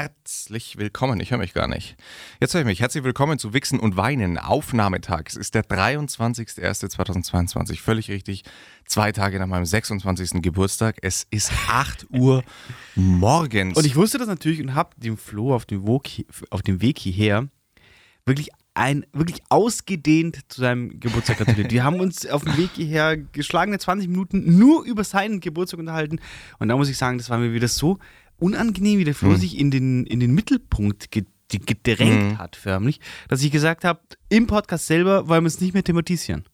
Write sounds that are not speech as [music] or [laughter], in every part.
Herzlich willkommen, ich höre mich gar nicht. Jetzt höre ich mich. Herzlich willkommen zu Wichsen und Weinen, Aufnahmetag. Es ist der 23.01.2022, völlig richtig. Zwei Tage nach meinem 26. Geburtstag. Es ist 8 Uhr morgens. Und ich wusste das natürlich und habe dem Flo auf dem, Weg, auf dem Weg hierher wirklich ein wirklich ausgedehnt zu seinem Geburtstag gratuliert. Wir haben uns auf dem Weg hierher geschlagene 20 Minuten nur über seinen Geburtstag unterhalten. Und da muss ich sagen, das war mir wieder so unangenehm, wie der Flo Mhm. sich in den, in den Mittelpunkt gedrängt Mhm. hat, förmlich, dass ich gesagt habe, im Podcast selber wollen wir es nicht mehr thematisieren.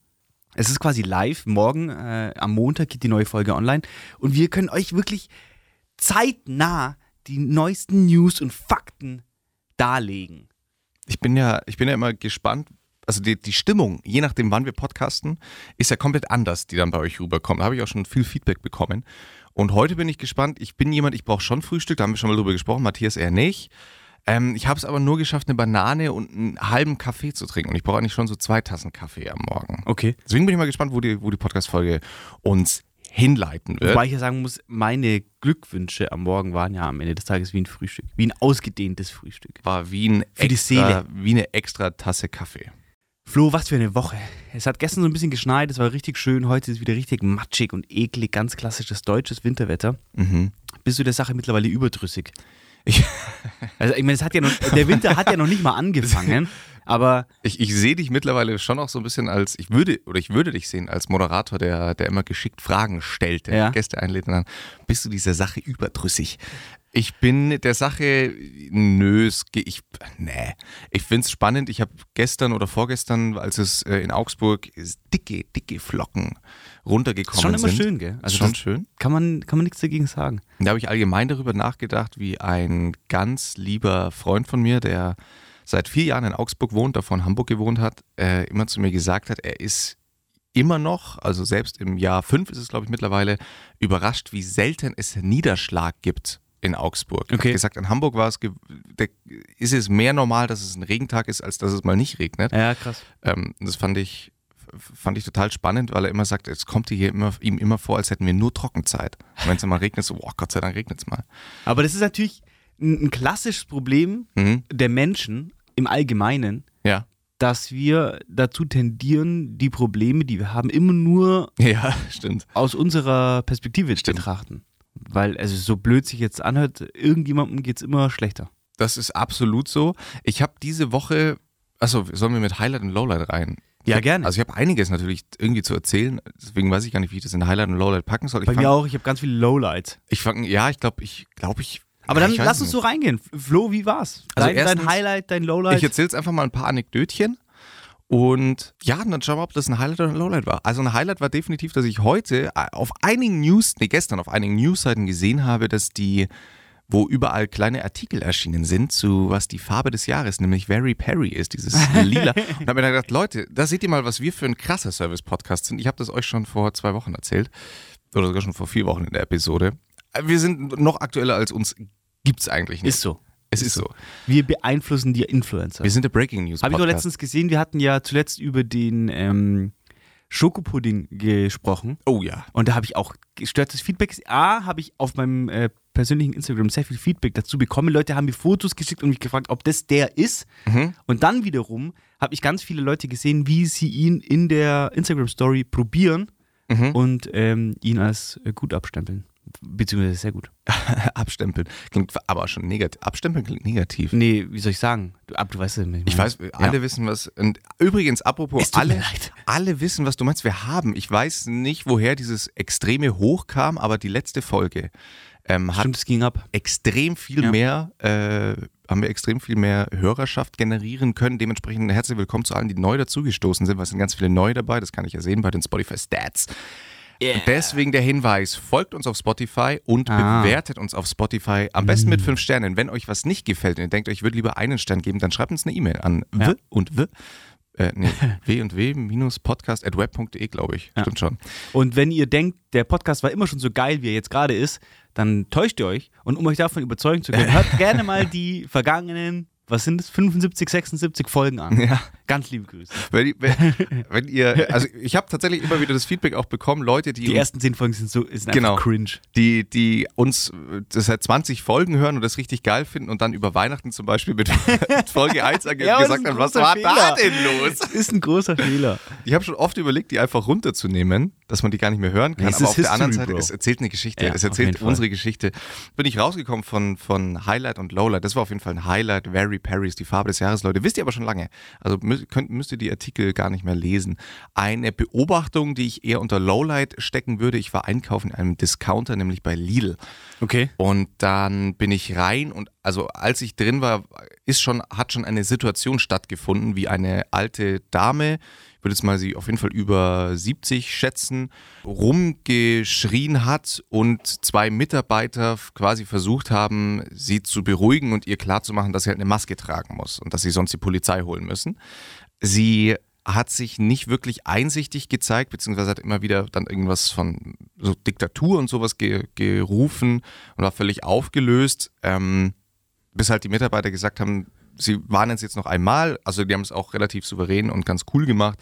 Es ist quasi live. Morgen, äh, am Montag, geht die neue Folge online. Und wir können euch wirklich zeitnah die neuesten News und Fakten darlegen. Ich bin ja, ich bin ja immer gespannt. Also die, die Stimmung, je nachdem, wann wir podcasten, ist ja komplett anders, die dann bei euch rüberkommt. Da habe ich auch schon viel Feedback bekommen. Und heute bin ich gespannt. Ich bin jemand, ich brauche schon Frühstück, da haben wir schon mal drüber gesprochen, Matthias eher nicht. Ähm, ich habe es aber nur geschafft, eine Banane und einen halben Kaffee zu trinken. Und ich brauche eigentlich schon so zwei Tassen Kaffee am Morgen. Okay. Deswegen bin ich mal gespannt, wo die, wo die Podcast-Folge uns hinleiten wird. Wobei ich ja sagen muss, meine Glückwünsche am Morgen waren ja am Ende des Tages wie ein Frühstück. Wie ein ausgedehntes Frühstück. War wie, ein Für die extra, Seele. wie eine extra Tasse Kaffee. Flo, was für eine Woche. Es hat gestern so ein bisschen geschneit, es war richtig schön. Heute ist wieder richtig matschig und eklig. Ganz klassisches deutsches Winterwetter. Mhm. Bist du der Sache mittlerweile überdrüssig? Ich, [laughs] Also, ich meine, es hat ja noch, der Winter hat ja noch nicht mal angefangen, [laughs] aber Ich, ich sehe dich mittlerweile schon auch so ein bisschen als, ich würde, oder ich würde dich sehen als Moderator, der, der immer geschickt Fragen stellt, der Ja. Gäste einlädt und dann bist du dieser Sache überdrüssig. Ich bin der Sache, nö, es ge- ich, nee. Ich finde es spannend. Ich habe gestern oder vorgestern, als es äh, in Augsburg dicke, dicke Flocken runtergekommen ist schon immer sind. schön, gell? Also schon schön. Kann man, kann man nichts dagegen sagen. Da habe ich allgemein darüber nachgedacht, wie ein ganz lieber Freund von mir, der seit vier Jahren in Augsburg wohnt, davon in Hamburg gewohnt hat, äh, immer zu mir gesagt hat, er ist immer noch, also selbst im Jahr fünf ist es, glaube ich, mittlerweile, überrascht, wie selten es Niederschlag gibt in Augsburg. Okay. hat gesagt, in Hamburg war es, ist es mehr normal, dass es ein Regentag ist, als dass es mal nicht regnet. Ja, krass. Ähm, das fand ich, fand ich total spannend, weil er immer sagt, es kommt hier immer, ihm immer vor, als hätten wir nur Trockenzeit. Und wenn es mal regnet, so, boah, Gott sei Dank regnet es mal. Aber das ist natürlich ein, ein klassisches Problem Mhm. der Menschen im Allgemeinen, Ja. dass wir dazu tendieren, die Probleme, die wir haben, immer nur Ja, [laughs] aus unserer Perspektive zu betrachten. Weil, also so blöd sich jetzt anhört, irgendjemandem geht es immer schlechter. Das ist absolut so. Ich habe diese Woche, achso, sollen wir mit Highlight und Lowlight rein? Ja, gerne. Also ich habe einiges natürlich irgendwie zu erzählen, deswegen weiß ich gar nicht, wie ich das in Highlight und Lowlight packen soll. Ich Bei fang, mir auch, ich habe ganz viele Lowlights. Ich fange, ja, ich glaube, ich glaube, ich. Aber ja, dann lass uns so reingehen. Flo, wie war's? Also dein, dein erstens- Highlight, dein Lowlight? Ich erzähle jetzt einfach mal ein paar Anekdötchen. Und ja, dann schauen wir, ob das ein Highlight oder ein Lowlight war. Also ein Highlight war definitiv, dass ich heute äh, auf einigen News, nee, gestern auf einigen Newsseiten gesehen habe, dass die, wo überall kleine Artikel erschienen sind, zu was die Farbe des Jahres, nämlich Very Perry ist, dieses [laughs] Lila. Und habe mir dann gedacht, Leute, da seht ihr mal, was wir für ein krasser Service-Podcast sind. Ich habe das euch schon vor zwei Wochen erzählt. Oder sogar schon vor vier Wochen in der Episode. Wir sind noch aktueller als uns gibt's eigentlich nicht. ist so. Es ist so. Wir beeinflussen die Influencer. Wir sind der Breaking News Habe ich doch letztens gesehen, wir hatten ja zuletzt über den ähm, Schokopudding gesprochen. Oh ja. Und da habe ich auch gestörtes Feedback. A, habe ich auf meinem äh, persönlichen Instagram sehr viel Feedback dazu bekommen. Leute haben mir Fotos geschickt und mich gefragt, ob das der ist. Mhm. Und dann wiederum habe ich ganz viele Leute gesehen, wie sie ihn in der Instagram-Story probieren Mhm. und ähm, ihn als äh, gut abstempeln. Beziehungsweise sehr gut. [laughs] Abstempeln klingt aber schon negativ. Abstempeln klingt negativ. Nee, wie soll ich sagen? Du, ab, du weißt ja, Ich weiß, alle wissen was. Und übrigens, apropos, alle, alle wissen, was du meinst. Wir haben, ich weiß nicht, woher dieses extreme Hoch kam, aber die letzte Folge ähm, hat Stimmt, es ging ab. extrem viel Ja. mehr, äh, haben wir extrem viel mehr Hörerschaft generieren können. Dementsprechend herzlich willkommen zu allen, die neu dazugestoßen sind, weil es sind ganz viele neu dabei, das kann ich ja sehen bei den Spotify Stats. Und deswegen der Hinweis, folgt uns auf Spotify und Ah. bewertet uns auf Spotify. Am besten mit fünf Sternen. Wenn euch was nicht gefällt und ihr denkt, ich würde lieber einen Stern geben, dann schreibt uns eine E-Mail an Ja. w und w. Äh, nee, [laughs] w und w minus podcast at web.de, glaube ich. Ja. Stimmt schon. Und wenn ihr denkt, der Podcast war immer schon so geil, wie er jetzt gerade ist, dann täuscht ihr euch. Und um euch davon überzeugen zu können, [laughs] hört gerne mal die vergangenen was sind es, 75, 76 Folgen an. Ja. Ganz liebe Grüße. Wenn, wenn, [laughs] wenn ihr, also ich habe tatsächlich immer wieder das Feedback auch bekommen, Leute, die, Die ersten zehn Folgen sind so sind Genau. einfach cringe. die, die uns äh, das seit 20 Folgen hören und das richtig geil finden und dann über Weihnachten zum Beispiel mit [laughs] Folge 1 ange- Ja, gesagt haben, was war da Fehler. denn los? Das ist ein großer Fehler. Ich habe schon oft überlegt, die einfach runterzunehmen, dass man die gar nicht mehr hören kann. Nee, aber ist auf der anderen History, Seite, Bro. es erzählt eine Geschichte. Ja, es erzählt unsere Geschichte. Bin ich rausgekommen von, von Highlight und Lowlight. Das war auf jeden Fall ein Highlight. Very Paris, die Farbe des Jahres, Leute. Wisst ihr aber schon lange. Also mü könnt, müsst ihr die Artikel gar nicht mehr lesen. Eine Beobachtung, die ich eher unter Lowlight stecken würde. Ich war einkaufen in einem Discounter, nämlich bei Lidl. Okay. Und dann bin ich rein und also als ich drin war, ist schon, hat schon eine Situation stattgefunden, wie eine alte Dame, würde jetzt mal sie auf jeden Fall über 70 schätzen, rumgeschrien hat und zwei Mitarbeiter quasi versucht haben, sie zu beruhigen und ihr klarzumachen, dass sie halt eine Maske tragen muss und dass sie sonst die Polizei holen müssen. Sie hat sich nicht wirklich einsichtig gezeigt, beziehungsweise hat immer wieder dann irgendwas von so Diktatur und sowas ge gerufen und war völlig aufgelöst, ähm, bis halt die Mitarbeiter gesagt haben, sie warnen es jetzt noch einmal, also die haben es auch relativ souverän und ganz cool gemacht.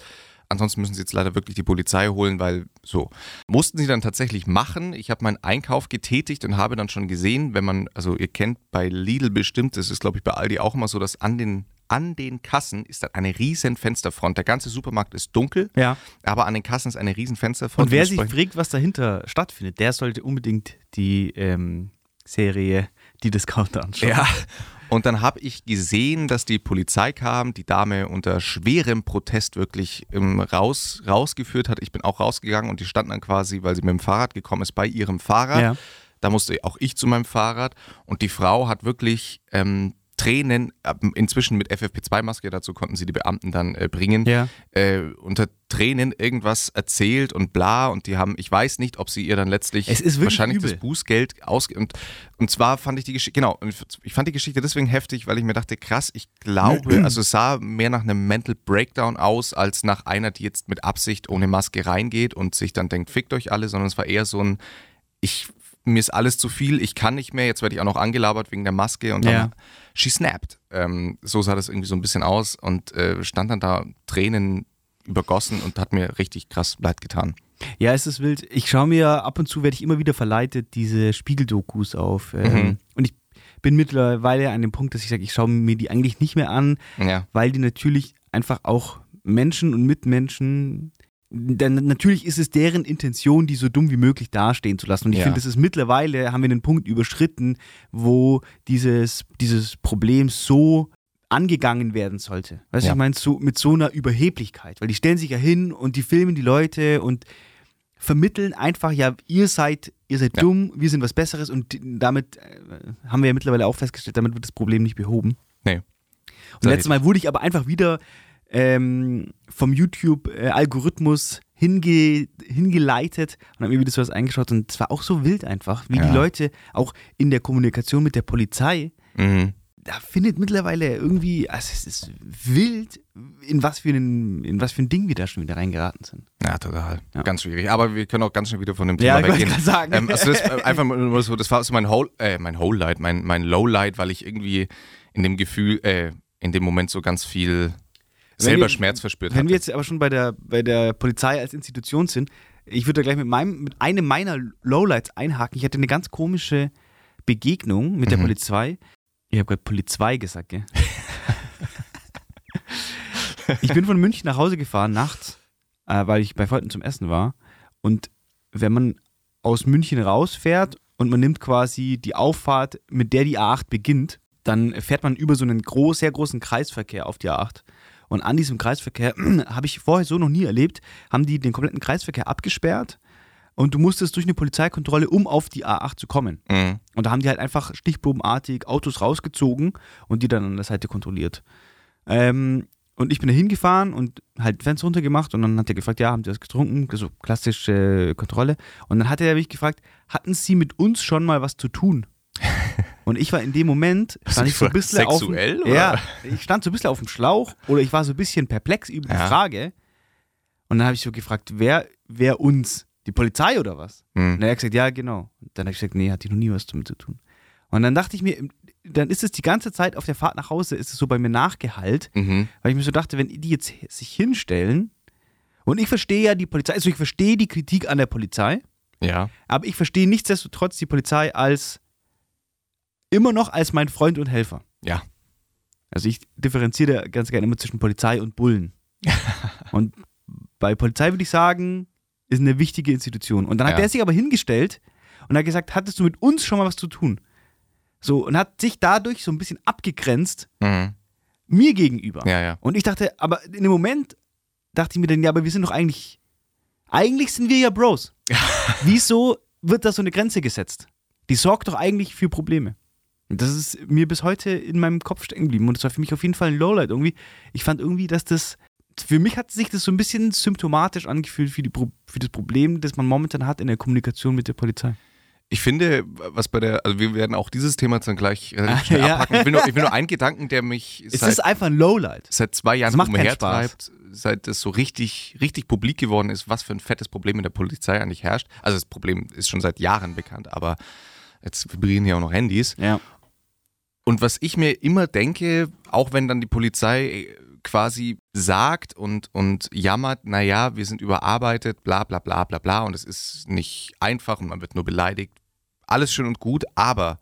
Ansonsten müssen sie jetzt leider wirklich die Polizei holen, weil so. Mussten sie dann tatsächlich machen. Ich habe meinen Einkauf getätigt und habe dann schon gesehen, wenn man, also ihr kennt bei Lidl bestimmt, das ist glaube ich bei Aldi auch immer so, dass an den, an den Kassen ist dann eine riesen Fensterfront. Der ganze Supermarkt ist dunkel, Ja. aber an den Kassen ist eine riesen Fensterfront. Und wer sich fragt, was dahinter stattfindet, der sollte unbedingt die ähm, Serie Die Discounter anschauen. Ja. Und dann habe ich gesehen, dass die Polizei kam, die Dame unter schwerem Protest wirklich ähm, raus, rausgeführt hat. Ich bin auch rausgegangen und die standen dann quasi, weil sie mit dem Fahrrad gekommen ist, bei ihrem Fahrrad. Ja. Da musste auch ich zu meinem Fahrrad und die Frau hat wirklich ähm, Tränen, inzwischen mit FFP2-Maske, dazu konnten sie die Beamten dann äh, bringen, Ja. äh, unter Tränen irgendwas erzählt und bla und die haben, ich weiß nicht, ob sie ihr dann letztlich Es ist wirklich wahrscheinlich übel. das Bußgeld ausge und, und zwar fand ich die Geschichte, genau, ich fand die Geschichte deswegen heftig, weil ich mir dachte, krass, ich glaube, [clears throat] also es sah mehr nach einem Mental Breakdown aus, als nach einer, die jetzt mit Absicht ohne Maske reingeht und sich dann denkt, fickt euch alle, sondern es war eher so ein, ich, mir ist alles zu viel, ich kann nicht mehr, jetzt werde ich auch noch angelabert wegen der Maske und dann, Ja. she snapped. Ähm, so sah das irgendwie so ein bisschen aus und äh, stand dann da Tränen übergossen und hat mir richtig krass leid getan. Ja, es ist wild. Ich schaue mir ab und zu, werde ich immer wieder verleitet, diese Spiegeldokus auf. Ähm, Mhm. Und ich bin mittlerweile an dem Punkt, dass ich sage, ich schaue mir die eigentlich nicht mehr an, Ja. weil die natürlich einfach auch Menschen und Mitmenschen. Denn natürlich ist es deren Intention, die so dumm wie möglich dastehen zu lassen. Und ich Ja. finde, das ist mittlerweile, haben wir den Punkt überschritten, wo dieses, dieses Problem so angegangen werden sollte. Weißt du, Ja. ich meine, so, mit so einer Überheblichkeit. Weil die stellen sich ja hin und die filmen die Leute und vermitteln einfach, ja, ihr seid, ihr seid Ja. dumm, wir sind was Besseres und damit äh, haben wir ja mittlerweile auch festgestellt, damit wird das Problem nicht behoben. Nee. Und letztes Mal wurde ich aber einfach wieder ähm, vom YouTube-Algorithmus hinge hingeleitet und habe mir wieder sowas eingeschaut und es war auch so wild einfach, wie Ja. die Leute auch in der Kommunikation mit der Polizei, Mhm. da findet mittlerweile irgendwie, also es ist wild, in was für ein, in was für ein Ding wir da schon wieder reingeraten sind. Ja, total. Ja. Ganz schwierig. Aber wir können auch ganz schnell wieder von dem Ja, Thema ich wollte weggehen. gerade sagen. Ähm, also das äh, einfach nur so, das war so mein Whole, äh, mein Whole Light, mein, mein Low Light, weil ich irgendwie in dem Gefühl, äh, in dem Moment so ganz viel selber wir- Schmerz verspürt Wenn hatte. wir jetzt aber schon bei der, bei der Polizei als Institution sind, ich würde da gleich mit, meinem, mit einem meiner Lowlights einhaken. Ich hatte eine ganz komische Begegnung mit der Mhm. Polizei. Ich habe gerade Polizei gesagt, gell? [laughs] ich bin von München nach Hause gefahren nachts, äh, weil ich bei Freunden zum Essen war. Und wenn man aus München rausfährt und man nimmt quasi die Auffahrt, mit der die A8 beginnt, dann fährt man über so einen groß, sehr großen Kreisverkehr auf die A8. Und an diesem Kreisverkehr, [clears throat] habe ich vorher so noch nie erlebt, haben die den kompletten Kreisverkehr abgesperrt und du musstest durch eine Polizeikontrolle, um auf die A8 zu kommen. Mhm. Und da haben die halt einfach stichprobenartig Autos rausgezogen und die dann an der Seite kontrolliert. Ähm, und ich bin da hingefahren und halt Fenster runtergemacht und dann hat er gefragt, ja, haben Sie was getrunken? So klassische Kontrolle. Und dann hat er mich gefragt, hatten Sie mit uns schon mal was zu tun? Und ich war in dem Moment, stand ich so ein bisschen auf dem, sexuell? Ja, ich stand so ein bisschen auf dem Schlauch oder ich war so ein bisschen perplex über die Ja. Frage. Und dann habe ich so gefragt, wer, wer uns? Die Polizei oder was? Mhm. Und er hat gesagt, ja, genau. Und dann habe ich gesagt, nee, hatte ich noch nie was damit zu tun. Und dann dachte ich mir, dann ist es die ganze Zeit auf der Fahrt nach Hause, ist es so bei mir nachgehallt, Mhm. weil ich mir so dachte, wenn die jetzt sich hinstellen, und ich verstehe ja die Polizei, also ich verstehe die Kritik an der Polizei, Ja. aber ich verstehe nichtsdestotrotz die Polizei als immer noch als mein Freund und Helfer. Ja. Also ich differenziere ganz gerne immer zwischen Polizei und Bullen. [laughs] und bei Polizei würde ich sagen, ist eine wichtige Institution. Und dann hat Ja. der sich aber hingestellt und hat gesagt, hattest du mit uns schon mal was zu tun? So, und hat sich dadurch so ein bisschen abgegrenzt Mhm. mir gegenüber. Ja, ja. Und ich dachte, aber in dem Moment dachte ich mir dann, ja, aber wir sind doch eigentlich, eigentlich sind wir ja Bros. [laughs] Wieso wird da so eine Grenze gesetzt? Die sorgt doch eigentlich für Probleme. Das ist mir bis heute in meinem Kopf stecken geblieben. Und das war für mich auf jeden Fall ein Lowlight irgendwie. Ich fand irgendwie, dass das, für mich hat sich das so ein bisschen symptomatisch angefühlt für, die, für das Problem, das man momentan hat in der Kommunikation mit der Polizei. Ich finde, was bei der, also wir werden auch dieses Thema dann gleich [laughs] Ah, schnell ja. abhaken. Ich will, nur, ich will nur einen Gedanken, der mich Es seit, ist einfach ein Lowlight. seit zwei Jahren umhertreibt, seit es so richtig, richtig publik geworden ist, was für ein fettes Problem in der Polizei eigentlich herrscht. Also das Problem ist schon seit Jahren bekannt, aber jetzt vibrieren hier auch noch Handys. Ja. Und was ich mir immer denke, auch wenn dann die Polizei äh, quasi sagt und, und jammert, naja, wir sind überarbeitet, bla bla bla bla bla und es ist nicht einfach und man wird nur beleidigt. Alles schön und gut, aber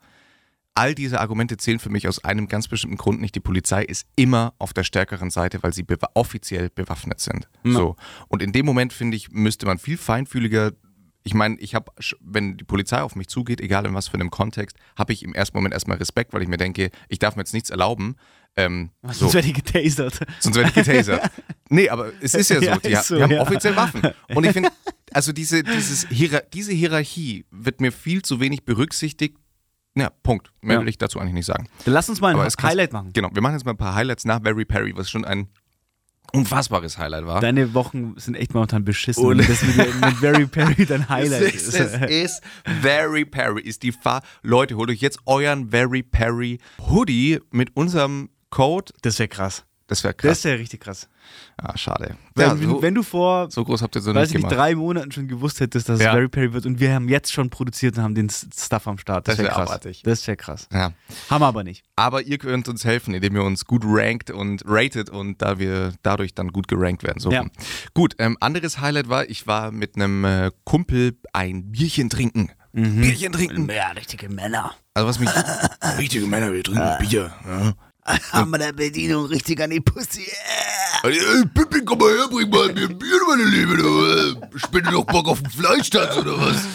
all diese Argumente zählen für mich aus einem ganz bestimmten Grund nicht. Die Polizei ist immer auf der stärkeren Seite, weil sie bewa offiziell bewaffnet sind. Ja. So. Und in dem Moment, finde ich, müsste man viel feinfühliger. Ich meine, ich habe, wenn die Polizei auf mich zugeht, egal in was für einem Kontext, habe ich im ersten Moment erstmal Respekt, weil ich mir denke, ich darf mir jetzt nichts erlauben. Ähm, so, Sonst werde ich getasert. sonst werde ich getasert. nee, aber es ist ja so. Ja, Die, so, die haben ja. offiziell Waffen. Und ich finde, also diese, dieses Hierar diese Hierarchie wird mir viel zu wenig berücksichtigt. Ja, Punkt. Mehr Ja. will ich dazu eigentlich nicht sagen. Dann lass uns mal ein Highlight machen. Genau, wir machen jetzt mal ein paar Highlights nach Barry Perry, was schon ein unfassbares Highlight war. Deine Wochen sind echt momentan beschissen. Und- das mit, mit Barry Perry dein Highlight ist, es ist Very Perry, ist die Fahr. Leute, holt euch jetzt euren Very Perry Hoodie mit unserem Code. Das wäre krass. Das wäre Das krass. wäre richtig krass. ah, schade. Wenn, Ja, so, wenn du vor, so groß habt ihr so weiß nicht gemacht. drei Monaten schon gewusst hättest, dass Ja. es Barry Perry wird und wir haben jetzt schon produziert und haben den Stuff am Start. Das, Das wäre wär krass. abartig. Das wäre krass. Ja. Haben wir aber nicht. Aber ihr könnt uns helfen, indem ihr uns gut rankt und ratet und da wir dadurch dann gut gerankt werden. So. Ja. Gut, ähm, anderes Highlight war, ich war mit einem äh, Kumpel ein Bierchen trinken. Mhm. Bierchen trinken. Ja, richtige Männer. Also was mich. [laughs] Richtige Männer, wir trinken Bier. Ja. [laughs] Haben wir der Bedienung richtig an die Pussy. Ey, Pippi, komm mal her, bring mal mir ein Bier, meine Liebe. Du, äh, Spinne doch Bock auf den Fleischtanz oder was?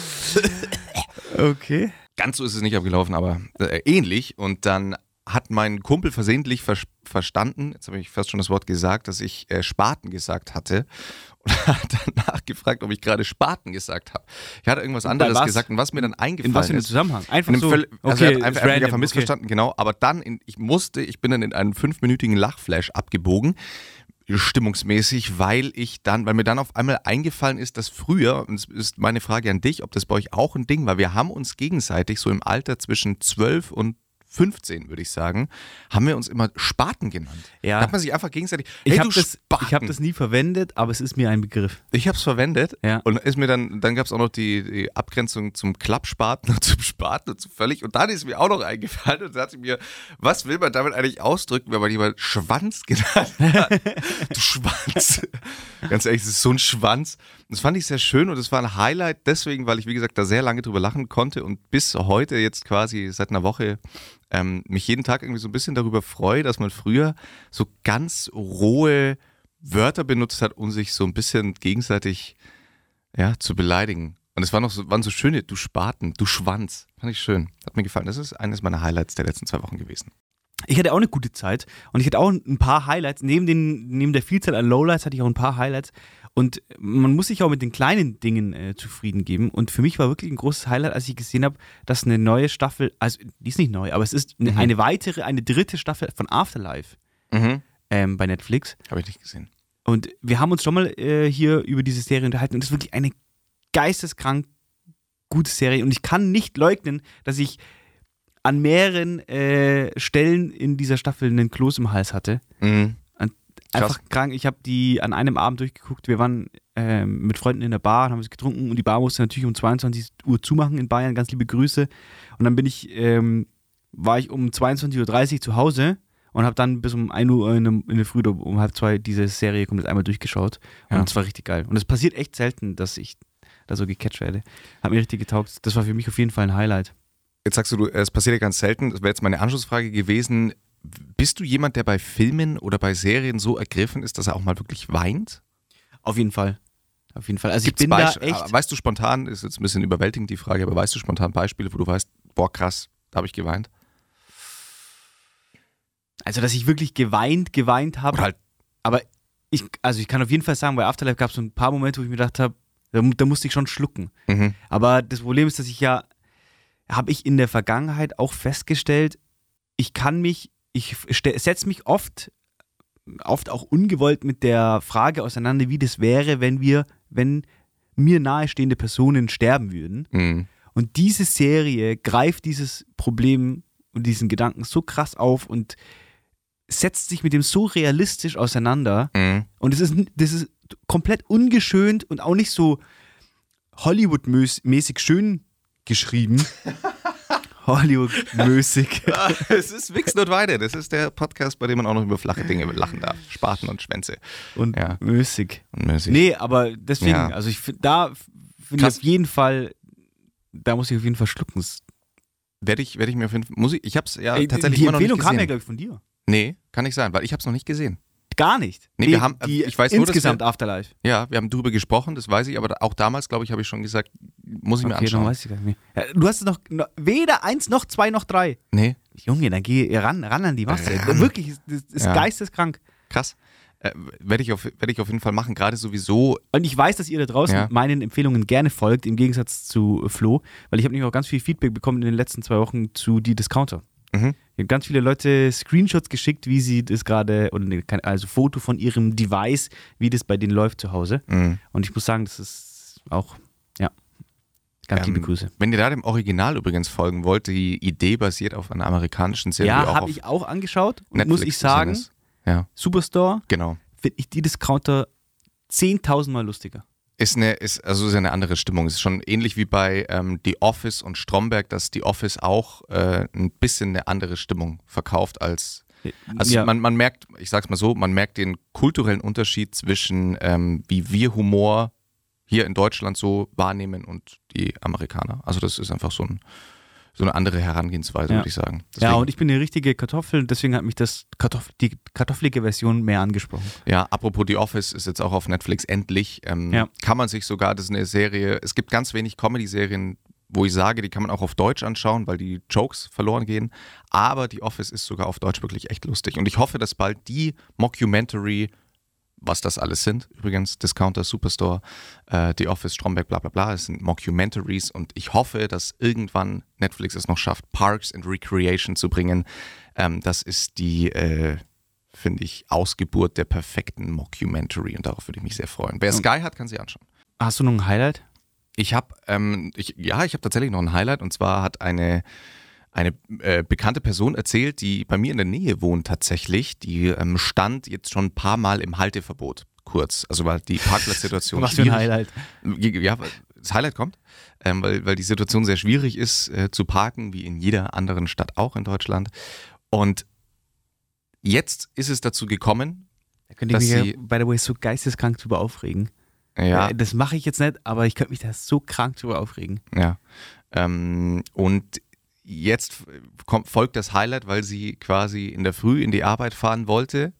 Okay. Ganz so ist es nicht abgelaufen, aber äh, ähnlich. Und dann hat mein Kumpel versehentlich vers verstanden, jetzt habe ich fast schon das Wort gesagt, dass ich äh, Spaten gesagt hatte. [laughs] Und hat danach gefragt, ob ich gerade Spaten gesagt habe. Ich hatte irgendwas anderes gesagt und was mir dann eingefallen In was für einem ist. Zusammenhang? Einfach so. Völl- also er hat einfach, ist random, einfach missverstanden, genau. Aber dann, in, ich musste, ich bin dann in einen fünfminütigen Lachflash abgebogen, stimmungsmäßig, weil ich dann, weil mir dann auf einmal eingefallen ist, dass früher, und es ist meine Frage an dich, ob das bei euch auch ein Ding war, wir haben uns gegenseitig so im Alter zwischen 12 und 15, würde ich sagen, haben wir uns immer Spaten genannt. Ja. Da hat man sich einfach gegenseitig, Ich hey, habe du das, ich hab das nie verwendet, aber es ist mir ein Begriff. Ich habe es verwendet Ja. und ist mir dann, dann gab es auch noch die, die Abgrenzung zum Klappspaten [laughs] und zum Spaten und zu völlig. Und dann ist mir auch noch eingefallen und sagte mir, was will man damit eigentlich ausdrücken, wenn man jemand Schwanz [laughs] genannt hat? du Schwanz. Ganz ehrlich, das ist so ein Schwanz. Das fand ich sehr schön und es war ein Highlight deswegen, weil ich, wie gesagt, da sehr lange drüber lachen konnte und bis heute jetzt quasi seit einer Woche ähm, mich jeden Tag irgendwie so ein bisschen darüber freue, dass man früher so ganz rohe Wörter benutzt hat, um sich so ein bisschen gegenseitig ja, zu beleidigen. Und es waren noch so, waren so schöne, du Spaten, du Schwanz. Fand ich schön. Hat mir gefallen. Das ist eines meiner Highlights der letzten zwei Wochen gewesen. Ich hatte auch eine gute Zeit und ich hatte auch ein paar Highlights. Neben, den, neben der Vielzahl an Lowlights hatte ich auch ein paar Highlights. Und man muss sich auch mit den kleinen Dingen äh, zufrieden geben. Und für mich war wirklich ein großes Highlight, als ich gesehen habe, dass eine neue Staffel, also die ist nicht neu, aber es ist eine, Mhm. eine weitere, eine dritte Staffel von Afterlife Mhm. ähm, bei Netflix. Habe ich nicht gesehen. Und wir haben uns schon mal äh, hier über diese Serie unterhalten und es ist wirklich eine geisteskrank gute Serie. Und ich kann nicht leugnen, dass ich an mehreren äh, Stellen in dieser Staffel einen Kloß im Hals hatte. Mhm. Einfach krank. Ich habe die an einem Abend durchgeguckt. Wir waren ähm, mit Freunden in der Bar und haben was getrunken und die Bar musste natürlich um 22 Uhr zumachen in Bayern. Ganz liebe Grüße. Und dann bin ich ähm, war ich um 22.30 Uhr zu Hause und habe dann bis um 1 Uhr in, der- in der Früh oder um halb zwei diese Serie komplett einmal durchgeschaut. Ja. Und es war richtig geil. Und es passiert echt selten, dass ich da so gecatcht werde. Hat mir richtig getaugt. Das war für mich auf jeden Fall ein Highlight. Jetzt sagst du, du, es passiert ja ganz selten. Das wäre jetzt meine Anschlussfrage gewesen. Bist du jemand, der bei Filmen oder bei Serien so ergriffen ist, dass er auch mal wirklich weint? Auf jeden Fall. Auf jeden Fall. Also Gibt's ich bin da echt. Weißt du spontan, ist jetzt ein bisschen überwältigend die Frage, aber weißt du spontan Beispiele, wo du weißt, boah krass, da habe ich geweint? Also, dass ich wirklich geweint, geweint habe. Halt, Aber ich, also ich kann auf jeden Fall sagen, bei Afterlife gab es so ein paar Momente, wo ich mir gedacht habe, da, da musste ich schon schlucken. mhm. Aber das Problem ist, dass ich ja, habe ich in der Vergangenheit auch festgestellt, ich kann mich, ich setze mich oft, oft auch ungewollt mit der Frage auseinander, wie das wäre, wenn wir, wenn mir nahestehende Personen sterben würden. Mhm. Und diese Serie greift dieses Problem und diesen Gedanken so krass auf und setzt sich mit dem so realistisch auseinander. Mhm. Und es ist, das ist komplett ungeschönt und auch nicht so Hollywood-mäßig schön geschrieben. [laughs] Hollywood-mäßig. [laughs] es ist Wichsen und Weide. Das ist der Podcast, bei dem man auch noch über flache Dinge lachen darf. Spaten und Schwänze. und Ja. mäßig. Und mäßig. Nee, aber deswegen, Ja. also ich finde, da finde ich auf jeden Fall, da muss ich auf jeden Fall schlucken. Werde ich, werde ich mir auf jeden Fall, muss ich, ich habe es ja tatsächlich die immer noch nicht Empfehlung kam ja, gesehen. glaube ich, von dir. nee, kann nicht sein, weil ich habe es noch nicht gesehen. Gar nicht. Nee, wir haben- die, ich weiß nur, insgesamt wir- Afterlife. Ja, wir haben drüber gesprochen, das weiß ich, aber auch damals, glaube ich, habe ich schon gesagt, muss ich mir Okay, dann anschauen. weiß ich gar nicht. Ja, Du hast es noch, noch weder eins, noch zwei, noch drei. Nee, Junge, dann geh ran, ran an die Masse. Ran. Wirklich, das ist Ja. geisteskrank. krass. Äh, werde ich, auf, werd ich auf jeden Fall machen, gerade sowieso. Und ich weiß, dass ihr da draußen Ja. meinen Empfehlungen gerne folgt, im Gegensatz zu Flo, weil ich habe nämlich auch ganz viel Feedback bekommen in den letzten zwei Wochen zu die Discounter. Mhm. Ich habe ganz viele Leute Screenshots geschickt, wie sie das gerade, kein- also Foto von ihrem Device, wie das bei denen läuft zu Hause. Mhm. Und ich muss sagen, das ist auch, ja, ganz Ähm, liebe Grüße. Wenn ihr da dem Original übrigens folgen wollt, die Idee basiert auf einer amerikanischen Serie, Ja, habe ich auch angeschaut und Netflix muss ich sagen. Ja, Superstore genau. finde ich die Discounter 10.000 Mal lustiger. Ist eine, ist, also ist eine andere Stimmung. Ist schon ähnlich wie bei ähm, The Office und Stromberg, dass The Office auch äh, ein bisschen eine andere Stimmung verkauft als. Also ja. man, man merkt, ich sag's mal so, man merkt den kulturellen Unterschied zwischen ähm, wie wir Humor hier in Deutschland so wahrnehmen und die Amerikaner. Also das ist einfach so, ein, so eine andere Herangehensweise, Ja. würde ich sagen. ja, Deswegen- und ich bin eine richtige Kartoffel, deswegen hat mich das Kartoff die kartoffelige Version mehr angesprochen. Ja, apropos The Office ist jetzt auch auf Netflix endlich. Ähm, Ja. Kann man sich sogar, das ist eine Serie, es gibt ganz wenig Comedy-Serien, wo ich sage, die kann man auch auf Deutsch anschauen, weil die Jokes verloren gehen. Aber The Office ist sogar auf Deutsch wirklich echt lustig. Und ich hoffe, dass bald die Mockumentary, was das alles sind, übrigens, Discounter, Superstore, äh, The Office, Stromberg, bla bla bla, es sind Mockumentaries und ich hoffe, dass irgendwann Netflix es noch schafft, Parks and Recreation zu bringen. Ähm, das ist die, äh, finde ich, Ausgeburt der perfekten Mockumentary und darauf würde ich mich sehr freuen. Wer Sky hat, kann sie anschauen. Hast du noch ein Highlight? Ich habe, ähm, ja, ich habe tatsächlich noch ein Highlight und zwar hat eine, eine äh, bekannte Person erzählt, die bei mir in der Nähe wohnt tatsächlich, die ähm, stand jetzt schon ein paar Mal im Halteverbot kurz, also weil die Parkplatzsituation [laughs] Was für ein Highlight? ja, das Highlight kommt, ähm, weil, weil die Situation sehr schwierig ist äh, zu parken, wie in jeder anderen Stadt auch in Deutschland. Und jetzt ist es dazu gekommen, Da könnte ich mich ja, by the way, so geisteskrank drüber aufregen. ja, Äh, Das mache ich jetzt nicht, aber ich könnte mich da so krank drüber aufregen. Ja. Ähm, und jetzt kommt, folgt das Highlight, weil sie quasi in der Früh in die Arbeit fahren wollte,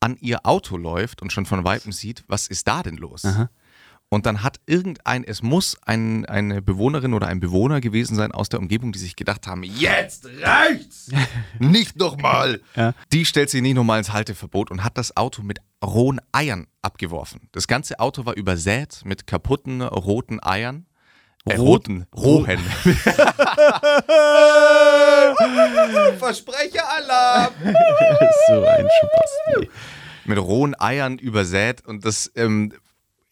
an ihr Auto läuft und schon von Weitem sieht, was ist da denn los? Aha. Und dann hat irgendein, es muss ein, eine Bewohnerin oder ein Bewohner gewesen sein aus der Umgebung, die sich gedacht haben, jetzt reicht's! [laughs] nicht nochmal! Ja. Die stellt sich nicht nochmal ins Halteverbot und hat das Auto mit rohen Eiern abgeworfen. Das ganze Auto war übersät mit kaputten roten Eiern. Äh, Rot- roten, rohen. [laughs] Versprecheralarm! [laughs] so ein Spasti. mit rohen Eiern übersät und das, ähm,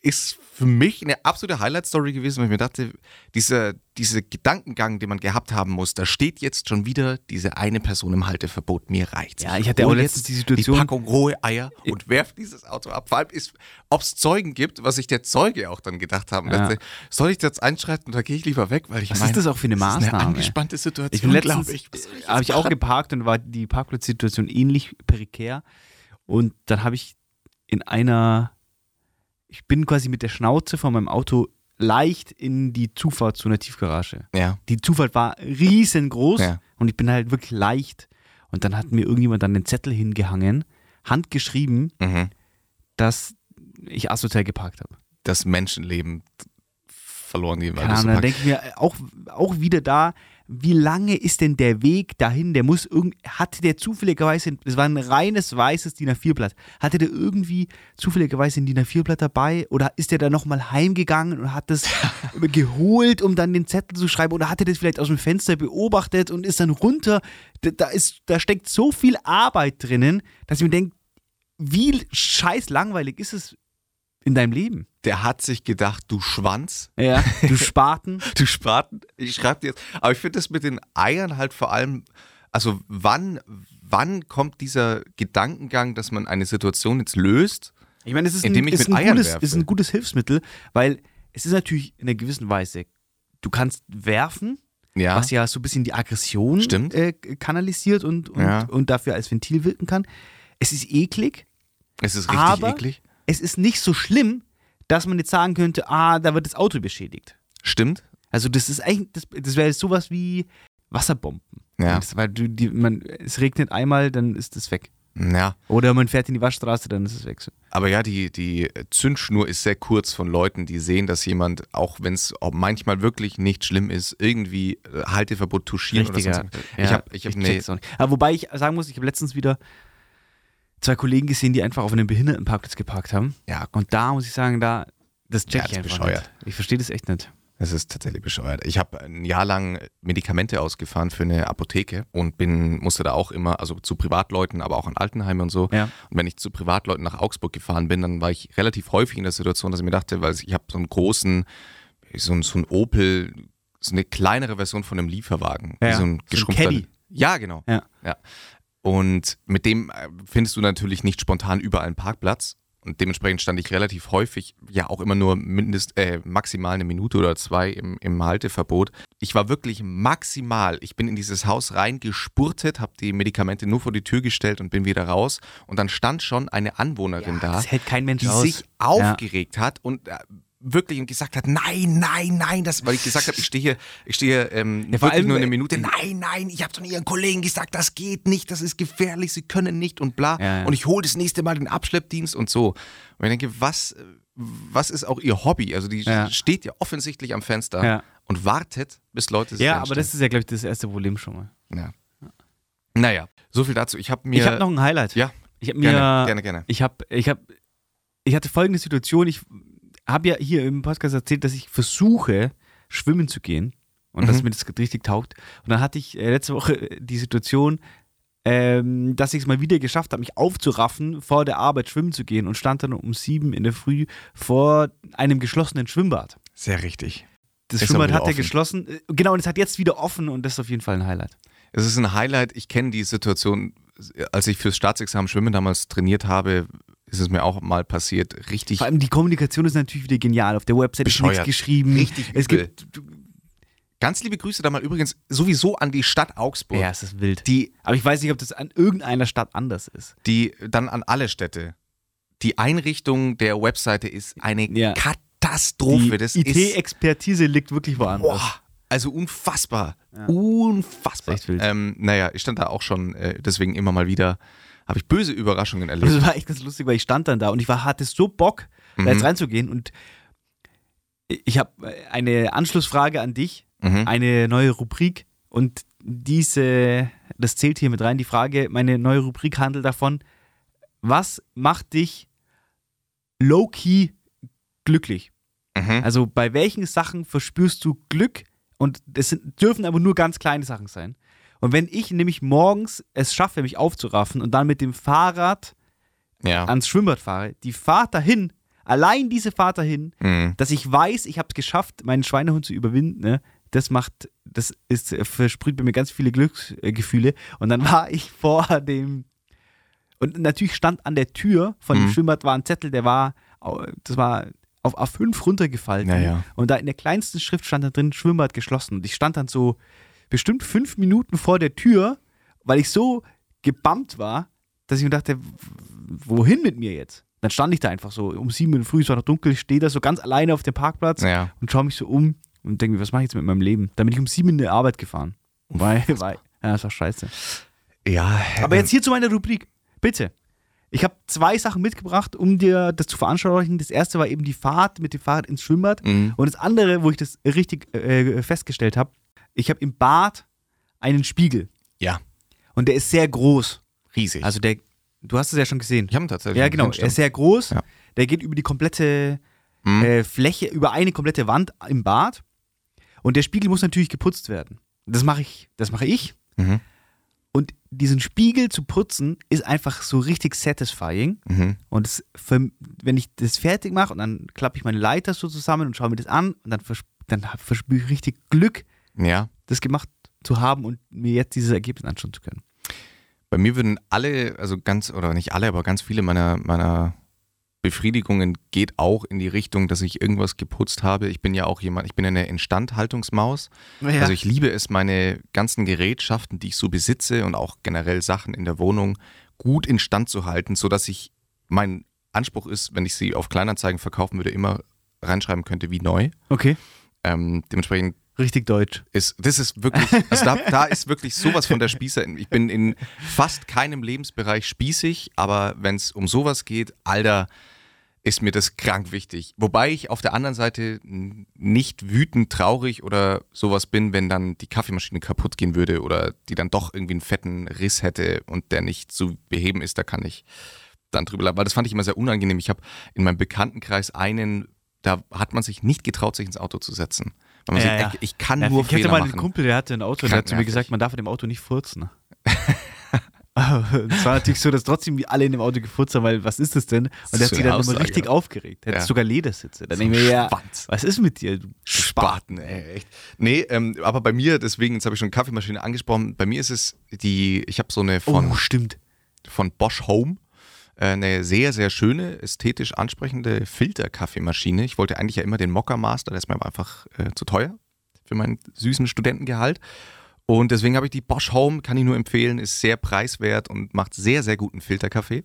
ist für mich eine absolute Highlight-Story gewesen, weil ich mir dachte, dieser, dieser Gedankengang, den man gehabt haben muss, da steht jetzt schon wieder diese eine Person im Halteverbot, mir reicht's. Ja, ich hatte auch letztens die Situation- Die Packung rohe Eier und werf dieses Auto ab. Vor allem ist, ob es Zeugen gibt, was sich der Zeuge auch dann gedacht haben. Ja. Dachte, Soll ich jetzt einschreiten oder gehe ich lieber weg? Weil ich Was ist meine, das auch für eine das ist Maßnahme? eine angespannte Situation, Ich bin letztens, glaube ich. Ich habe ich auch machen? geparkt und war die Parkplatzsituation ähnlich prekär. Und dann habe ich in einer, ich bin quasi mit der Schnauze von meinem Auto leicht in die Zufahrt zu einer Tiefgarage. Ja. Die Zufahrt war riesengroß Ja. und ich bin halt wirklich leicht. Und dann hat mir irgendjemand dann den Zettel hingehangen, handgeschrieben, Mhm. dass ich asozial geparkt habe. Das Menschenleben verloren gehen. weil Ahnung, dann denke ich mir auch, auch wieder da, wie lange ist denn der Weg dahin? Der muss irgend, hatte der zufälligerweise, das war ein reines weißes DIN A4-Blatt, hatte der irgendwie zufälligerweise ein DIN A4-Blatt dabei oder ist der da nochmal heimgegangen und hat das [laughs] geholt, um dann den Zettel zu schreiben oder hat er das vielleicht aus dem Fenster beobachtet und ist dann runter? Da, da, ist, da steckt so viel Arbeit drinnen, dass ich mir denke, wie scheiß langweilig ist es in deinem Leben? Der hat sich gedacht, du Schwanz, Ja, du [laughs] Spaten. du Spaten. Ich schreibe dir jetzt. Aber ich finde das mit den Eiern halt vor allem, also wann, wann kommt dieser Gedankengang, dass man eine Situation jetzt löst? Ich meine, es ist, Indem ein, ich ist, mit ein Eiern gutes, ist ein gutes Hilfsmittel, weil es ist natürlich in einer gewissen Weise, du kannst werfen, Ja. was ja so ein bisschen die Aggression Stimmt. äh, kanalisiert und, und, Ja. und dafür als Ventil wirken kann. Es ist eklig, es ist richtig aber eklig. Es ist nicht so schlimm, dass man jetzt sagen könnte, ah, da wird das Auto beschädigt. Stimmt. Also das ist eigentlich, das, das wäre sowas wie Wasserbomben. Ja. Das, weil du, die, man, es regnet einmal, dann ist es weg. Ja. Oder man fährt in die Waschstraße, dann ist es weg. Aber ja, die, die Zündschnur ist sehr kurz von Leuten, die sehen, dass jemand, auch wenn es manchmal wirklich nicht schlimm ist, irgendwie äh, Halteverbot touchieren Richtiger. oder sonst Ich habe ich hab auch nicht. Aber wobei ich sagen muss, ich habe letztens wieder zwei Kollegen gesehen, die einfach auf einem Behindertenparkplatz geparkt haben. ja, Und da muss ich sagen, da, das check Ja, ich das ist einfach bescheuert. nicht. Ich verstehe das echt nicht. Das ist tatsächlich bescheuert. Ich habe ein Jahr lang Medikamente ausgefahren für eine Apotheke und bin, musste da auch immer, also zu Privatleuten, aber auch an Altenheime und so. Ja. Und wenn ich zu Privatleuten nach Augsburg gefahren bin, dann war ich relativ häufig in der Situation, dass ich mir dachte, weil ich habe so einen großen, so ein, so ein Opel, so eine kleinere Version von einem Lieferwagen. Ja, wie so so ein ein geschrumpfter. Caddy. ja, genau. Ja. ja. Und mit dem äh, findest du natürlich nicht spontan überall einen Parkplatz. Und dementsprechend stand ich relativ häufig, ja auch immer nur mindest, äh, maximal eine Minute oder zwei im, im Halteverbot. Ich war wirklich maximal, ich bin in dieses Haus reingespurtet, habe die Medikamente nur vor die Tür gestellt und bin wieder raus. Und dann stand schon eine Anwohnerin da, kein Mensch die aus. sich aufgeregt hat und äh, wirklich und gesagt hat, nein, nein, nein, das, weil ich gesagt habe, ich stehe hier, ich stehe hier, ähm, Ja, wirklich allem, nur eine Minute. Nein, nein, ich habe von ihren Kollegen gesagt, das geht nicht, das ist gefährlich, sie können nicht und bla. Ja, ja. Und ich hole das nächste Mal den Abschleppdienst und so. Und ich denke, was, was ist auch ihr Hobby? Also die steht ja offensichtlich am Fenster und wartet, bis Leute sich Ja, aber einstellen. das ist ja, glaube ich, das erste Problem schon mal. ja. Naja, so viel dazu. Ich habe mir. ich habe noch ein Highlight. Ja, Ich habe mir, gerne, gerne, gerne. ich habe, ich habe, ich hatte folgende Situation. Ich habe ja hier im Podcast erzählt, dass ich versuche, schwimmen zu gehen und dass Mhm. mir das richtig taugt. Und dann hatte ich äh, letzte Woche die Situation, ähm, dass ich es mal wieder geschafft habe, mich aufzuraffen, vor der Arbeit schwimmen zu gehen und stand dann um sieben in der Früh vor einem geschlossenen Schwimmbad. Sehr richtig. Das Ist Schwimmbad hat ja offen. geschlossen. Äh, Genau, und es hat jetzt wieder offen und das ist auf jeden Fall ein Highlight. Es ist ein Highlight. Ich kenne die Situation, als ich fürs Staatsexamen Schwimmen damals trainiert habe, ist es mir auch mal passiert. Richtig. Vor allem die Kommunikation ist natürlich wieder genial. Auf der Website ist Bescheuert. nichts geschrieben. Richtig es übel. gibt. Ganz liebe Grüße da mal übrigens sowieso an die Stadt Augsburg, Ja, es ist wild. die, Aber ich weiß nicht, ob das an irgendeiner Stadt anders ist. die dann an alle Städte. Die Einrichtung der Webseite ist eine Ja. Katastrophe. das die ist IT-Expertise liegt wirklich woanders. boah, also unfassbar. Ja. Unfassbar. Das ist echt wild. Ähm, naja, ich stand da auch schon, äh, deswegen immer mal wieder, habe ich böse Überraschungen erlebt. Das war echt ganz lustig, weil ich stand dann da und ich war, hatte so Bock, da jetzt Mhm. reinzugehen und ich habe eine Anschlussfrage an dich, Mhm. eine neue Rubrik und diese, das zählt hier mit rein, die Frage, meine neue Rubrik handelt davon, was macht dich low-key glücklich? Mhm. Also bei welchen Sachen verspürst du Glück und es dürfen aber nur ganz kleine Sachen sein. Und wenn ich nämlich morgens es schaffe, mich aufzuraffen und dann mit dem Fahrrad Ja. ans Schwimmbad fahre, die Fahrt dahin Allein diese Fahrt dahin, Mhm. dass ich weiß, ich habe es geschafft, meinen Schweinehund zu überwinden, ne? das macht, das ist, versprüht bei mir ganz viele Glücksgefühle. Und dann war ich [laughs] vor dem, und natürlich stand an der Tür von dem Mhm. Schwimmbad war ein Zettel, der war, das war auf A5 runtergefallen. Ja, ja. Und da in der kleinsten Schrift stand da drin, Schwimmbad geschlossen. Und ich stand dann so bestimmt fünf Minuten vor der Tür, weil ich so gebammt war, dass ich mir dachte, wohin mit mir jetzt? Dann stand ich da einfach so um sieben Uhr früh, es war noch dunkel, ich stehe da so ganz alleine auf dem Parkplatz Ja. und schaue mich so um und denke mir, was mache ich jetzt mit meinem Leben? Dann bin ich um sieben in der Arbeit gefahren. Weil, weil, ja, das war scheiße. Ja, Aber jetzt hier zu meiner Rubrik. Bitte. Ich habe zwei Sachen mitgebracht, um dir das zu veranschaulichen. Das erste war eben die Fahrt mit dem Fahrrad ins Schwimmbad. Mhm. Und das andere, wo ich das richtig äh, festgestellt habe, ich habe im Bad einen Spiegel. Ja, Und der ist sehr groß. riesig. Also der, du hast es ja schon gesehen. ich habe ihn tatsächlich. Ja, genau. gesehen, Er ist sehr groß. Ja. Der geht über die komplette Mhm. äh, Fläche, über eine komplette Wand im Bad. Und der Spiegel muss natürlich geputzt werden. Das mache ich. Das mache ich. Mhm. Und diesen Spiegel zu putzen, ist einfach so richtig satisfying. Mhm. Und das, wenn ich das fertig mache und dann klappe ich meine Leiter so zusammen und schaue mir das an und dann, vers dann verspüre ich richtig Glück, Ja, das gemacht zu haben und mir jetzt dieses Ergebnis anschauen zu können. bei mir würden alle, also ganz, oder nicht alle, aber ganz viele meiner, meiner Befriedigungen geht auch in die Richtung, dass ich irgendwas geputzt habe. Ich bin ja auch jemand, ich bin eine Instandhaltungsmaus. Ja. Also ich liebe es, meine ganzen Gerätschaften, die ich so besitze und auch generell Sachen in der Wohnung gut instand zu halten, sodass ich, mein Anspruch ist, wenn ich sie auf Kleinanzeigen verkaufen würde, immer reinschreiben könnte wie neu. okay, Ähm, dementsprechend richtig deutsch. ist, das ist wirklich, also da, da ist wirklich sowas von der Spießer. Ich bin in fast keinem Lebensbereich spießig, aber wenn es um sowas geht, Alter, ist mir das krank wichtig. Wobei ich auf der anderen Seite nicht wütend, traurig oder sowas bin, wenn dann die Kaffeemaschine kaputt gehen würde oder die dann doch irgendwie einen fetten Riss hätte und der nicht zu beheben ist, da kann ich dann drüber lachen. Weil das fand ich immer sehr unangenehm. Ich habe in meinem Bekanntenkreis einen, da hat man sich nicht getraut, sich ins Auto zu setzen. Weil man Ja, sagt, ja. ich kann Ja, nur ich hatte Fehler mal einen machen. Kumpel, der hatte ein Auto, der hat zu mir gesagt, man darf in dem Auto nicht furzen. [laughs] Es war natürlich so, dass trotzdem alle in dem Auto gefurzt haben, weil was ist das denn? Und ist der hat sich dann immer Aussage. richtig aufgeregt. Der hat Ja. sogar Ledersitze. Dann So denke ich mir, ja, was ist mit dir? Du Spaten, ey, echt. Nee, ähm, aber bei mir, deswegen, jetzt habe ich schon Kaffeemaschine angesprochen, bei mir ist es die, ich habe so eine von, Oh, stimmt. von Bosch Home, eine sehr, sehr schöne, ästhetisch ansprechende Filterkaffeemaschine. Ich wollte eigentlich ja immer den Mokka Master, der ist mir aber einfach äh, zu teuer für meinen süßen Studentengehalt. Und deswegen habe ich die Bosch Home, kann ich nur empfehlen, ist sehr preiswert und macht sehr, sehr guten Filterkaffee.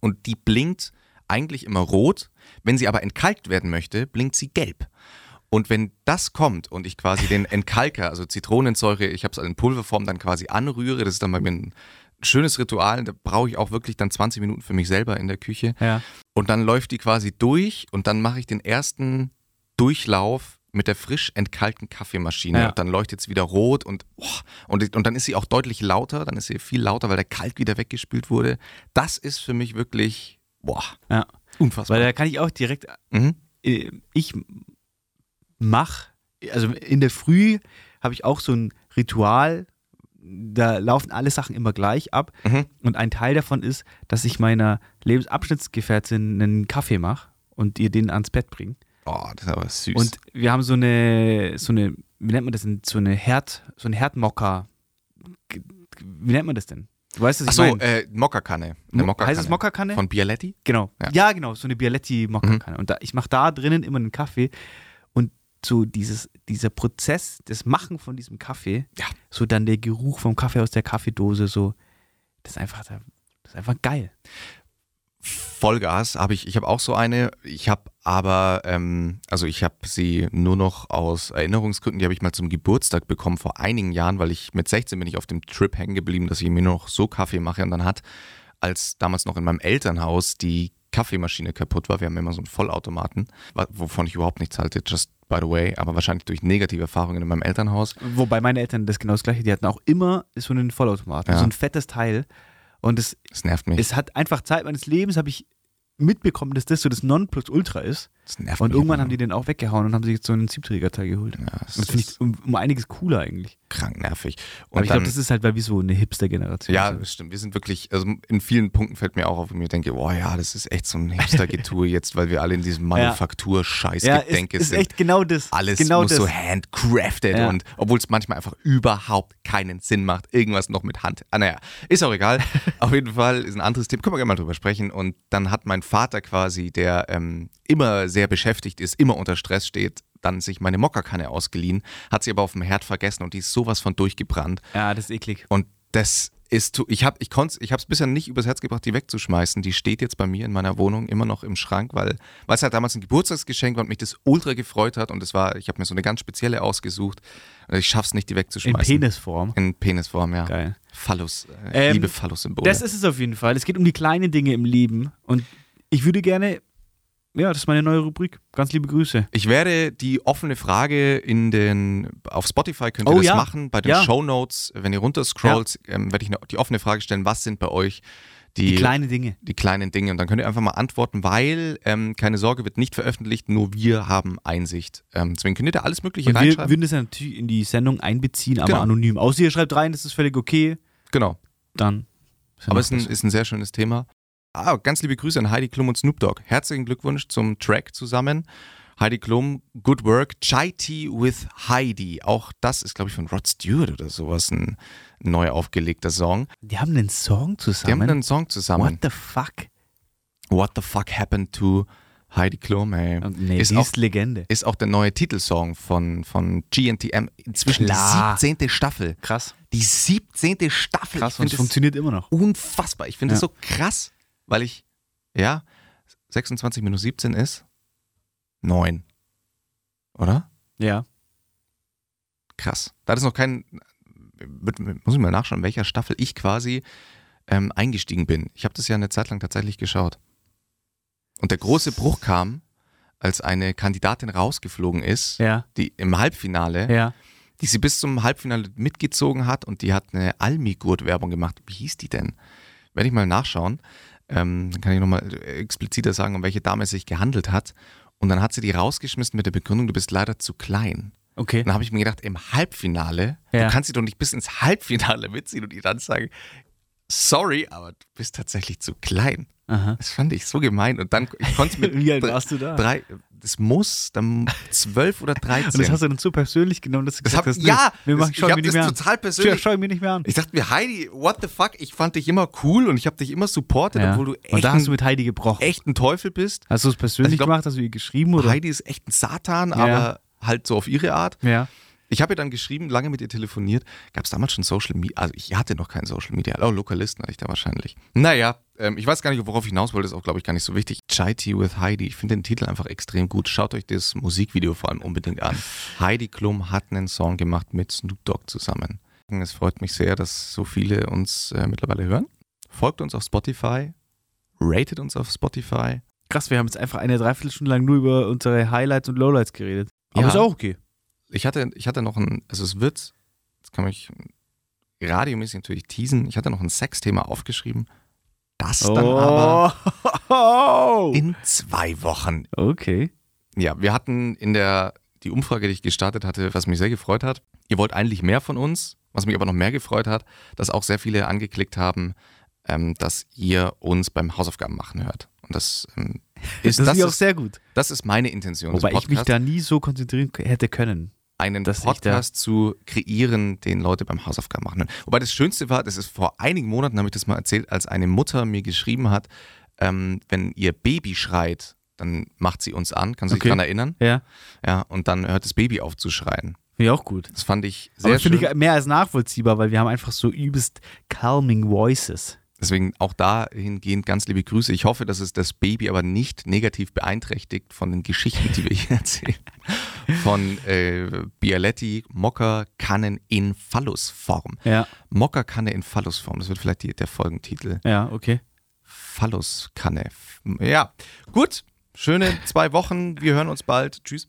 Und die blinkt eigentlich immer rot. Wenn sie aber entkalkt werden möchte, blinkt sie gelb. Und wenn das kommt und ich quasi den [laughs] Entkalker, also Zitronensäure, ich habe es in Pulverform dann quasi anrühre, das ist dann bei mir ein schönes Ritual, da brauche ich auch wirklich dann 20 Minuten für mich selber in der Küche. Ja. Und dann läuft die quasi durch und dann mache ich den ersten Durchlauf mit der frisch entkalkten Kaffeemaschine. Ja. Und dann leuchtet es wieder rot und, oh, und, und dann ist sie auch deutlich lauter, dann ist sie viel lauter, weil der Kalk wieder weggespült wurde. Das ist für mich wirklich, boah, Ja. unfassbar. Weil da kann ich auch direkt, mhm. äh, ich mach, also in der Früh habe ich auch so ein Ritual, da laufen alle Sachen immer gleich ab. Mhm. Und ein Teil davon ist, dass ich meiner Lebensabschnittsgefährtin einen Kaffee mache und ihr den ans Bett bringe. Oh, das ist aber süß. Und wir haben so eine, so eine, wie nennt man das denn? So eine Herd, so ein Herdmocker. Wie nennt man das denn? Du weißt, was ich Achso, meine. äh, Mokkakanne. Eine Mo- Mokkakanne. heißt es Mokkakanne? Von Bialetti? Genau. Ja. Ja, genau, so eine Bialetti-Mokkakanne. Und da, ich mache da drinnen immer einen Kaffee. So dieses, dieser Prozess, das Machen von diesem Kaffee, Ja. so dann der Geruch vom Kaffee aus der Kaffeedose, so, das ist einfach, das ist einfach geil. Vollgas habe ich, ich habe auch so eine. Ich habe aber, ähm, also ich habe sie nur noch aus Erinnerungsgründen, die habe ich mal zum Geburtstag bekommen vor einigen Jahren, weil ich mit 16 bin ich auf dem Trip hängen geblieben, dass ich mir nur noch so Kaffee mache. Und dann hat, als damals noch in meinem Elternhaus die Kaffeemaschine kaputt war, wir haben immer so einen Vollautomaten, wovon ich überhaupt nichts halte, just by the way, aber wahrscheinlich durch negative Erfahrungen in meinem Elternhaus. Wobei meine Eltern das genau das gleiche, die hatten auch immer so einen Vollautomaten, Ja. so ein fettes Teil. Und es, Das nervt mich. es hat einfach Zeit meines Lebens, habe ich mitbekommen, dass das so das Nonplusultra ist. Das nervt Und irgendwann haben die den auch weggehauen und haben sich jetzt so einen Siebträgerteil geholt. Ja, das, Das finde ist ich um, um einiges cooler eigentlich. krank nervig. Und Aber ich glaube, das ist halt, weil wir so eine Hipster-Generation ja, sind. das stimmt. Wir sind wirklich, also in vielen Punkten fällt mir auch auf, wenn ich denke, boah, ja, das ist echt so ein Hipster-Getue jetzt, weil wir alle in diesem [laughs] Manufaktur-Scheiß-Gedenke ist, ist sind. echt genau das. Alles genau muss das. so handcrafted Ja. und obwohl es manchmal einfach überhaupt keinen Sinn macht, irgendwas noch mit Hand. Ah, naja, ist auch egal. [laughs] Auf jeden Fall ist ein anderes Thema, können wir gerne mal drüber sprechen. Und dann hat mein Vater quasi, der ähm, immer sehr beschäftigt ist, immer unter Stress steht, dann sich meine Mokkakanne ausgeliehen, hat sie aber auf dem Herd vergessen und die ist sowas von durchgebrannt. Ja, das ist eklig. Und das ist, ich habe ich ich es bisher nicht übers Herz gebracht, die wegzuschmeißen. Die steht jetzt bei mir in meiner Wohnung immer noch im Schrank, weil weil es halt damals ein Geburtstagsgeschenk war und mich das ultra gefreut hat. Und es war, ich habe mir so eine ganz spezielle ausgesucht. Und ich schaff's nicht, die In wegzuschmeißen. Penisform. In Penisform, ja. Geil. Phallus, äh, Ähm, liebe Phallus-Symbole. Das ist es auf jeden Fall. Es geht um die kleinen Dinge im Leben. Und ich würde gerne, ja, das ist meine neue Rubrik. Ganz liebe Grüße. Ich werde die offene Frage in den auf Spotify könnt ihr Oh das ja. machen. Bei den Ja. Show Notes, wenn ihr runterscrollt, ähm, werde ich die offene Frage stellen, was sind bei euch die, Die kleinen Dinge. die kleinen Dinge. Und dann könnt ihr einfach mal antworten, weil, ähm, keine Sorge, wird nicht veröffentlicht, nur wir haben Einsicht. Ähm, deswegen könnt ihr da alles Mögliche Und wir reinschreiben. würden das ja natürlich in die Sendung einbeziehen, aber Genau. anonym. Außer ihr schreibt rein, das ist völlig okay. genau. Dann. ja Aber es ist ein, ist ein sehr schönes Thema. Ah, ganz liebe Grüße an Heidi Klum und Snoop Dogg. Herzlichen Glückwunsch zum Track zusammen. Heidi Klum, Good Work, Chai Tea with Heidi. Auch das ist, glaube ich, von Rod Stewart oder sowas ein neu aufgelegter Song. die haben einen Song Die haben zusammen. einen Song zusammen. What the fuck? What the fuck happened to Heidi Klum, ey. Nee, ist, auch, ist Legende. ist auch der neue Titelsong von, von GNTM. Inzwischen Klar. die 17. Staffel. Krass. Die 17. Staffel. Krass, und es das funktioniert immer noch. unfassbar. Ich finde das Ja. so krass, weil ich, ja, 26 minus 17 ist 9. Oder? Ja. Krass. Da ist noch kein, muss ich mal nachschauen, in welcher Staffel ich quasi ähm, eingestiegen bin. Ich habe das ja eine Zeit lang tatsächlich geschaut. Und der große Bruch kam, als eine Kandidatin rausgeflogen ist, Ja. die im Halbfinale, Ja. die sie bis zum Halbfinale mitgezogen hat und die hat eine Almi-Gurt-Werbung gemacht. Wie hieß die denn? Werde ich mal nachschauen. Ähm, dann kann ich nochmal expliziter sagen, um welche Dame es sich gehandelt hat. Und dann hat sie die rausgeschmissen mit der Begründung, du bist leider zu klein. Okay. Dann habe ich mir gedacht, im Halbfinale, Ja. du kannst sie doch nicht bis ins Halbfinale [laughs] mitziehen und die dann sagen, sorry, aber du bist tatsächlich zu klein. Aha. Das fand ich so gemein. Und dann, ich konnte es mit [laughs] Wie alt warst du da? drei, das muss dann zwölf oder dreizehn. Und das hast du dann so persönlich genommen, dass du Das gesagt hab, hast, ja, wir das, machen, ich schauen habe wir nicht das mehr an. total Schau, persönlich. schau ich mir nicht mehr an. Ich dachte mir, Heidi, what the fuck? Ich fand dich immer cool und ich habe dich immer supportet, Ja. obwohl du Und echt, da hast du ein, mit Heidi gebrochen. echt ein Teufel bist. Hast du es persönlich Also ich glaub, gemacht? Hast du ihr geschrieben? Oder? Heidi ist echt ein Satan, Ja. aber halt so auf ihre Art. Ja. Ich habe ihr dann geschrieben, lange mit ihr telefoniert. Gab es damals schon Social Media? Also ich hatte noch kein Social Media. Oh, Lokalisten hatte ich da wahrscheinlich. Naja, ähm, ich weiß gar nicht, worauf ich hinaus wollte. Ist auch, glaube ich, gar nicht so wichtig. Chai Tea with Heidi. Ich finde den Titel einfach extrem gut. Schaut euch das Musikvideo vor allem unbedingt an. Heidi Klum hat einen Song gemacht mit Snoop Dogg zusammen. Es freut mich sehr, dass so viele uns äh, mittlerweile hören. Folgt uns auf Spotify. Ratet uns auf Spotify. Krass, wir haben jetzt einfach eine Dreiviertelstunde lang nur über unsere Highlights und Lowlights geredet. Aber Ja. ist auch okay. Ich hatte, ich hatte noch ein, also es wird, jetzt kann ich radiomäßig natürlich teasen, ich hatte noch ein Sexthema aufgeschrieben. Das dann aber Oh. [laughs] in zwei Wochen. Okay. Ja, wir hatten in der, die Umfrage, die ich gestartet hatte, was mich sehr gefreut hat. Ihr wollt eigentlich mehr von uns, was mich aber noch mehr gefreut hat, dass auch sehr viele angeklickt haben, ähm, dass ihr uns beim Hausaufgaben machen hört. Und das ähm, [laughs] ist, Das, das, ist auch sehr gut. das ist meine Intention. Wobei ich mich da nie so konzentrieren hätte können. einen Podcast zu kreieren, den Leute beim Hausaufgaben machen. Wobei das Schönste war, das ist vor einigen Monaten, habe ich das mal erzählt, als eine Mutter mir geschrieben hat, ähm, wenn ihr Baby schreit, dann macht sie uns an. Kannst du Okay. dich daran erinnern? Ja. Ja, und dann hört das Baby auf zu schreien. Finde ich auch gut. Das fand ich sehr Aber finde schön. ich mehr als nachvollziehbar, weil wir haben einfach so übelst calming voices. Deswegen auch dahingehend ganz liebe Grüße. Ich hoffe, dass es das Baby aber nicht negativ beeinträchtigt von den Geschichten, die wir hier [laughs] erzählen. Von äh, Bialetti, Mokka-Kannen in Phallusform. Ja. Mokka-Kanne in Phallusform. Das wird vielleicht die, der Folgentitel. Ja, okay. Phalluskanne. Ja, gut. Schöne zwei Wochen. Wir hören uns bald. Tschüss.